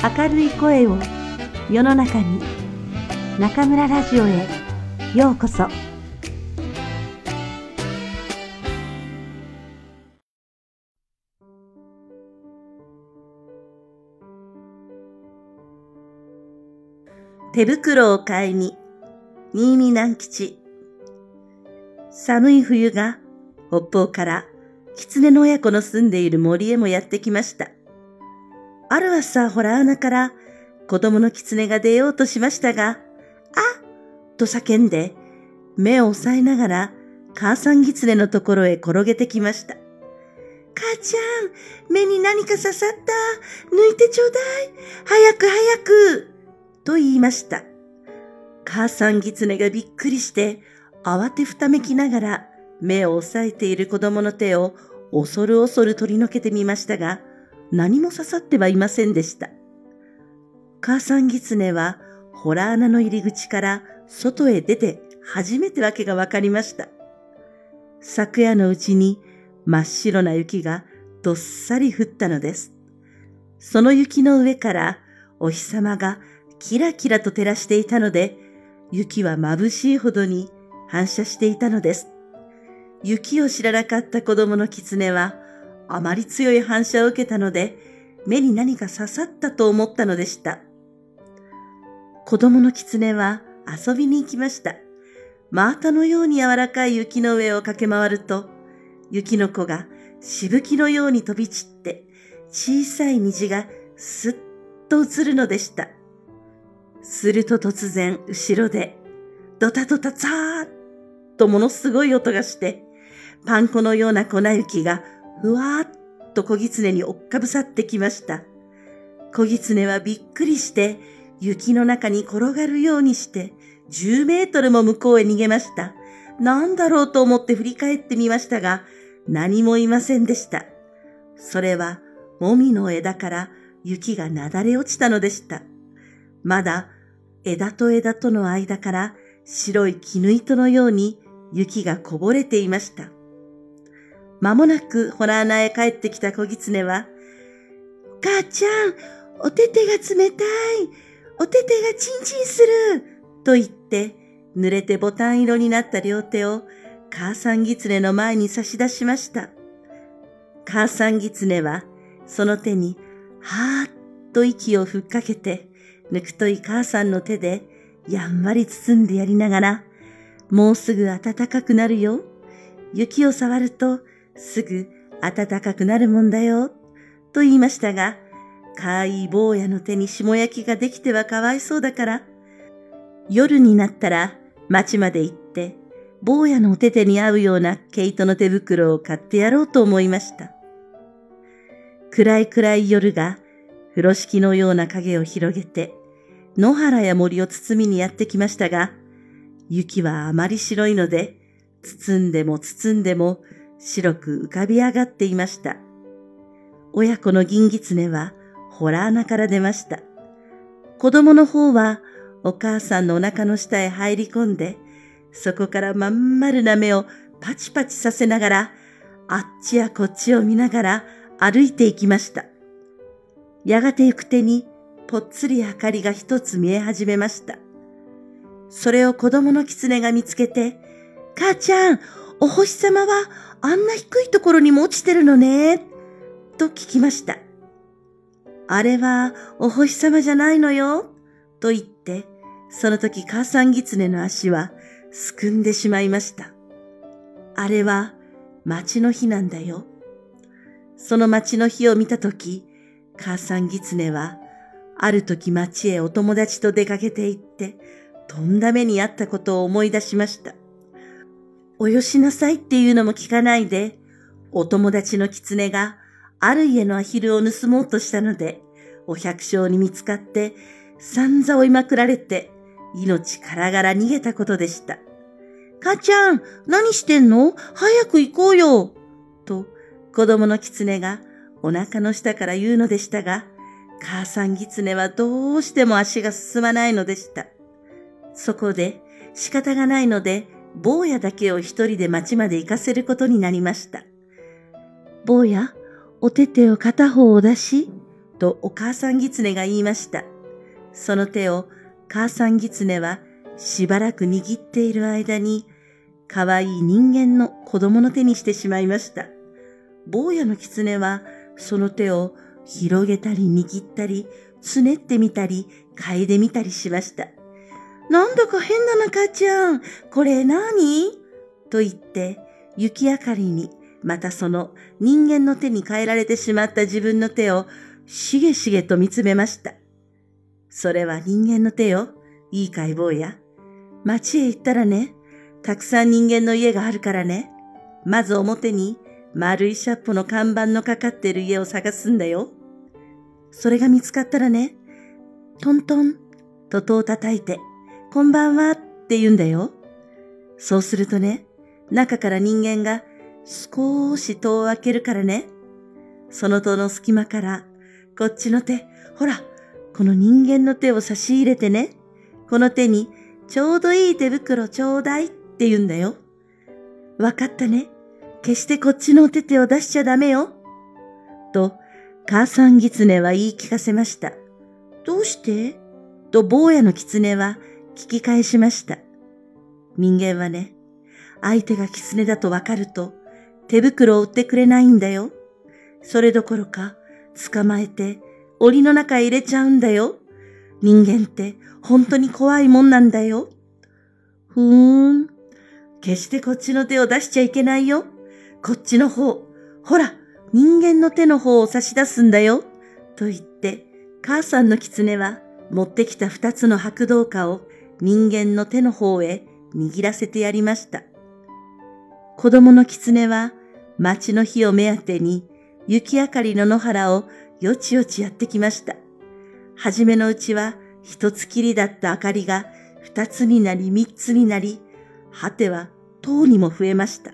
明るい声を世の中に中村ラジオへようこそ手袋を買いに新見南吉寒い冬が北方から狐の親子の住んでいる森へもやってきました。ある朝、ホラー穴から子供の狐が出ようとしましたが、あと叫んで、目を押さえながら母さん狐のところへ転げてきました。母ちゃん、目に何か刺さった。抜いてちょうだい。早く早く。と言いました。母さん狐がびっくりして、慌てふためきながら目を押さえている子供の手を恐る恐る取り除けてみましたが、何も刺さってはいませんでした。母さん狐は、ホラー穴の入り口から外へ出て初めてわけがわかりました。昨夜のうちに真っ白な雪がどっさり降ったのです。その雪の上からお日様がキラキラと照らしていたので、雪は眩しいほどに反射していたのです。雪を知らなかった子供の狐は、あまり強い反射を受けたので、目に何か刺さったと思ったのでした。子供の狐は遊びに行きました。マータのように柔らかい雪の上を駆け回ると、雪の子がしぶきのように飛び散って、小さい虹がすっと映るのでした。すると突然、後ろで、ドタドタザーッとものすごい音がして、パン粉のような粉雪がふわーっと小狐に追っかぶさってきました。小狐はびっくりして、雪の中に転がるようにして、10メートルも向こうへ逃げました。なんだろうと思って振り返ってみましたが、何もいませんでした。それは、もみの枝から雪がなだれ落ちたのでした。まだ、枝と枝との間から白い絹糸のように雪がこぼれていました。まもなくホラー穴へ帰ってきた小狐は、お母ちゃん、お手手が冷たい。お手手がチンチンする。と言って、濡れてボタン色になった両手を母さん狐の前に差し出しました。母さん狐は、その手に、はーっと息をふっかけて、ぬくとい母さんの手で、やんわり包んでやりながら、もうすぐ暖かくなるよ。雪を触ると、すぐ暖かくなるもんだよ、と言いましたが、かわいい坊やの手に霜焼きができてはかわいそうだから、夜になったら町まで行って、坊やのお手手に合うような毛糸の手袋を買ってやろうと思いました。暗い暗い夜が風呂敷のような影を広げて、野原や森を包みにやってきましたが、雪はあまり白いので、包んでも包んでも白く浮かび上がっていました。親子の銀狐は、ホラー穴から出ました。子供の方は、お母さんのお腹の下へ入り込んで、そこからまん丸な目をパチパチさせながら、あっちやこっちを見ながら歩いていきました。やがて行く手に、ぽっつり明かりが一つ見え始めました。それを子供の狐が見つけて、母ちゃん、お星様はあんな低いところにも落ちてるのね、と聞きました。あれはお星様じゃないのよ、と言って、その時母さん狐の足はすくんでしまいました。あれは町の日なんだよ。その町の日を見た時、母さん狐は、ある時町へお友達と出かけて行って、とんだ目にあったことを思い出しました。およしなさいっていうのも聞かないで、お友達の狐がある家のアヒルを盗もうとしたので、お百姓に見つかって、散々追いまくられて、命からがら逃げたことでした。母ちゃん、何してんの？早く行こうよと、子供の狐がお腹の下から言うのでしたが、母さん狐はどうしても足が進まないのでした。そこで仕方がないので、坊やだけを一人で町まで行かせることになりました。坊や、お手手を片方を出し、とお母さん狐が言いました。その手を母さん狐はしばらく握っている間に、かわいい人間の子供の手にしてしまいました。坊やの狐はその手を広げたり握ったり、つねってみたり、嗅いでみたりしました。なんだか変だな、母ちゃん。これ何？と言って、雪明かりに、またその人間の手に変えられてしまった自分の手を、しげしげと見つめました。それは人間の手よ。いいかい坊や。町へ行ったらね、たくさん人間の家があるからね。まず表に丸いシャッポの看板のかかってる家を探すんだよ。それが見つかったらね、トントンと戸を叩いて、こんばんはって言うんだよ。そうするとね、中から人間が少し戸を開けるからね。その戸の隙間から、こっちの手、ほら、この人間の手を差し入れてね。この手にちょうどいい手袋ちょうだいって言うんだよ。わかったね。決してこっちのお手手を出しちゃダメよ。と、母さん狐は言い聞かせました。どうして？と坊やの狐は聞き返しました。人間はね、相手が狐だとわかると手袋を売ってくれないんだよ。それどころか捕まえて檻の中へ入れちゃうんだよ。人間って本当に怖いもんなんだよ。ふーん。決してこっちの手を出しちゃいけないよ。こっちの方。ほら、人間の手の方を差し出すんだよ。と言って、母さんの狐は持ってきた二つの白銅貨を人間の手の方へ握らせてやりました。子供の狐は町の火を目当てに雪明かりの野原をよちよちやってきました。はじめのうちは一つきりだった明かりが二つになり三つになり、果ては塔にも増えました。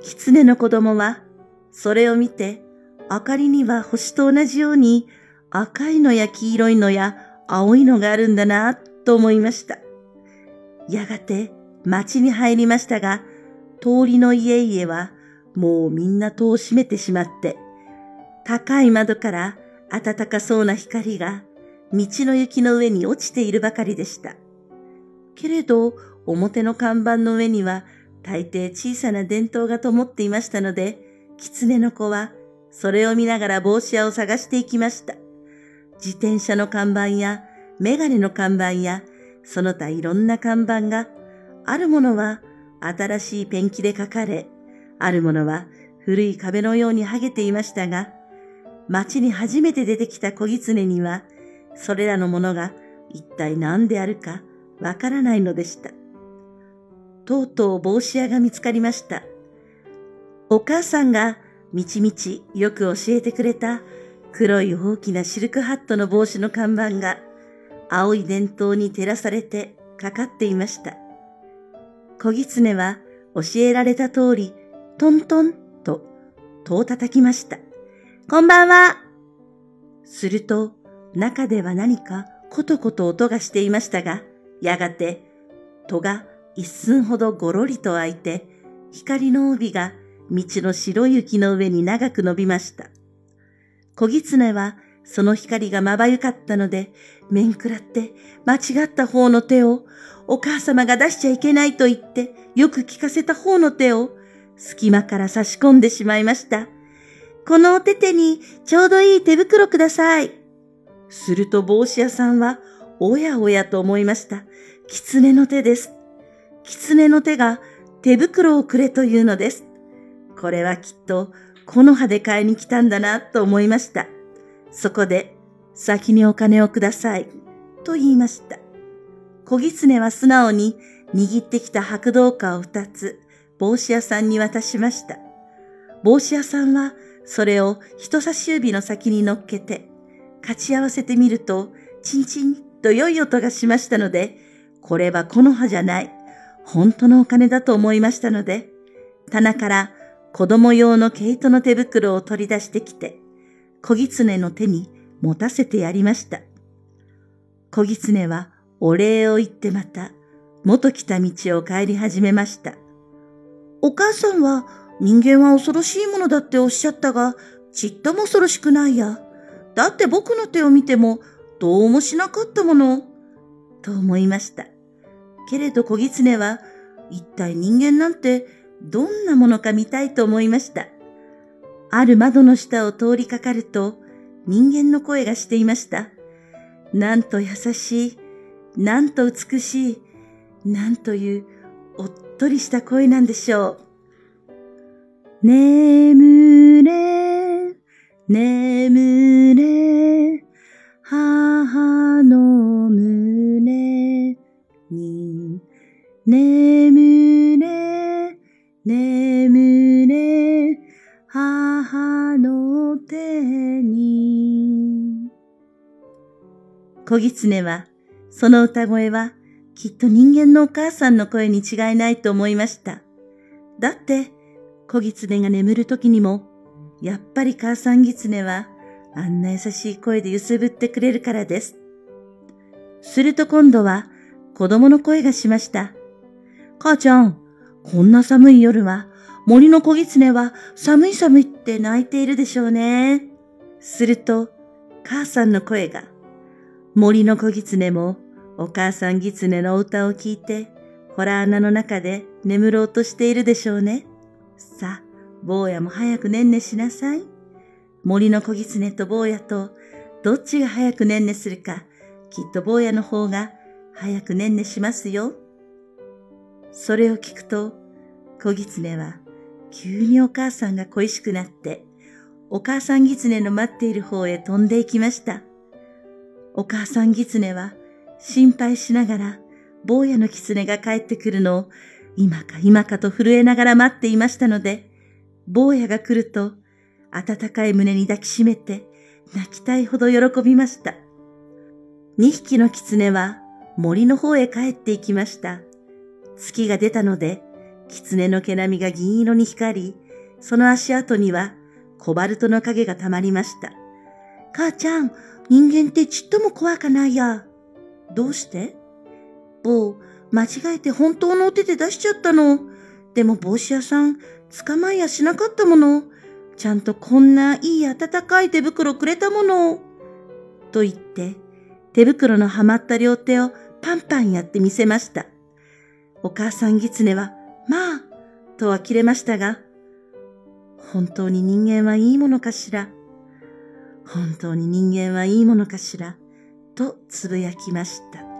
狐の子供は、それを見て、明かりには星と同じように赤いのや黄色いのや青いのがあるんだなと思いました。やがて町に入りましたが、通りの家々はもうみんな戸を閉めてしまって、高い窓から暖かそうな光が道の雪の上に落ちているばかりでした。けれど、表の看板の上には大抵小さな電灯が灯っていましたので、狐の子はそれを見ながら帽子屋を探していきました。自転車の看板やメガネの看板やその他いろんな看板が、あるものは新しいペンキで書かれ、あるものは古い壁のように剥げていましたが、町に初めて出てきた小狐には、それらのものが一体何であるかわからないのでした。とうとう帽子屋が見つかりました。お母さんがみちみちよく教えてくれた黒い大きなシルクハットの帽子の看板が青い電灯に照らされてかかっていました。小狐は教えられた通りトントンと戸を叩きました。こんばんは。すると中では何かコトコト音がしていましたが、やがて戸が一寸ほどごろりと開いて、光の帯が道の白い雪の上に長く伸びました。小狐はその光がまばゆかったので、面食らって間違った方の手を、お母様が出しちゃいけないと言って、よく聞かせた方の手を、隙間から差し込んでしまいました。このお手手にちょうどいい手袋ください。すると帽子屋さんは、おやおやと思いました。狐の手です。狐の手が手袋をくれというのです。これはきっと木の葉で買いに来たんだなと思いました。そこで、先にお金をください。と言いました。小狐は素直に握ってきた白銅貨を二つ帽子屋さんに渡しました。帽子屋さんはそれを人差し指の先に乗っけて、勝ち合わせてみると、チンチンと良い音がしましたので、これは木の葉じゃない。本当のお金だと思いましたので、棚から子供用の毛糸の手袋を取り出してきて、小狐の手に持たせてやりました。小狐はお礼を言ってまた、元来た道を帰り始めました。お母さんは人間は恐ろしいものだっておっしゃったが、ちっとも恐ろしくないや。だって僕の手を見てもどうもしなかったもの。と思いました。けれど小狐は一体人間なんてどんなものか見たいと思いました。ある窓の下を通りかかると人間の声がしていました。なんと優しい、なんと美しい、なんというおっとりした声なんでしょう。眠れ、眠れ、母の胸に、眠れ小狐は、その歌声は、きっと人間のお母さんの声に違いないと思いました。だって、小狐が眠る時にも、やっぱり母さん狐は、あんな優しい声で揺すぶってくれるからです。すると今度は、子供の声がしました。母ちゃん、こんな寒い夜は、森の小狐は寒い寒いって泣いているでしょうね。すると、母さんの声が、森の小狐もお母さん狐の歌を聞いて、ホラー穴の中で眠ろうとしているでしょうね。さあ、坊やも早くねんねしなさい。森の小狐と坊やと、どっちが早くねんねするか、きっと坊やの方が早くねんねしますよ。それを聞くと、小狐は急にお母さんが恋しくなって、お母さん狐の待っている方へ飛んでいきました。お母さん狐は心配しながら、坊やの狐が帰ってくるのを今か今かと震えながら待っていましたので、坊やが来ると、温かい胸に抱きしめて、泣きたいほど喜びました。二匹の狐は森の方へ帰って行きました。月が出たので、狐の毛並みが銀色に光り、その足跡にはコバルトの影がたまりました。母ちゃん、人間ってちっとも怖かないや。どうして？坊、間違えて本当のお手で出しちゃったの。でも帽子屋さん、捕まえやしなかったもの。ちゃんとこんないい暖かい手袋くれたもの。と言って、手袋のはまった両手をパンパンやってみせました。お母さん狐は、まあ、とは切れましたが、本当に人間はいいものかしら。本当に人間はいいものかしら。とつぶやきました。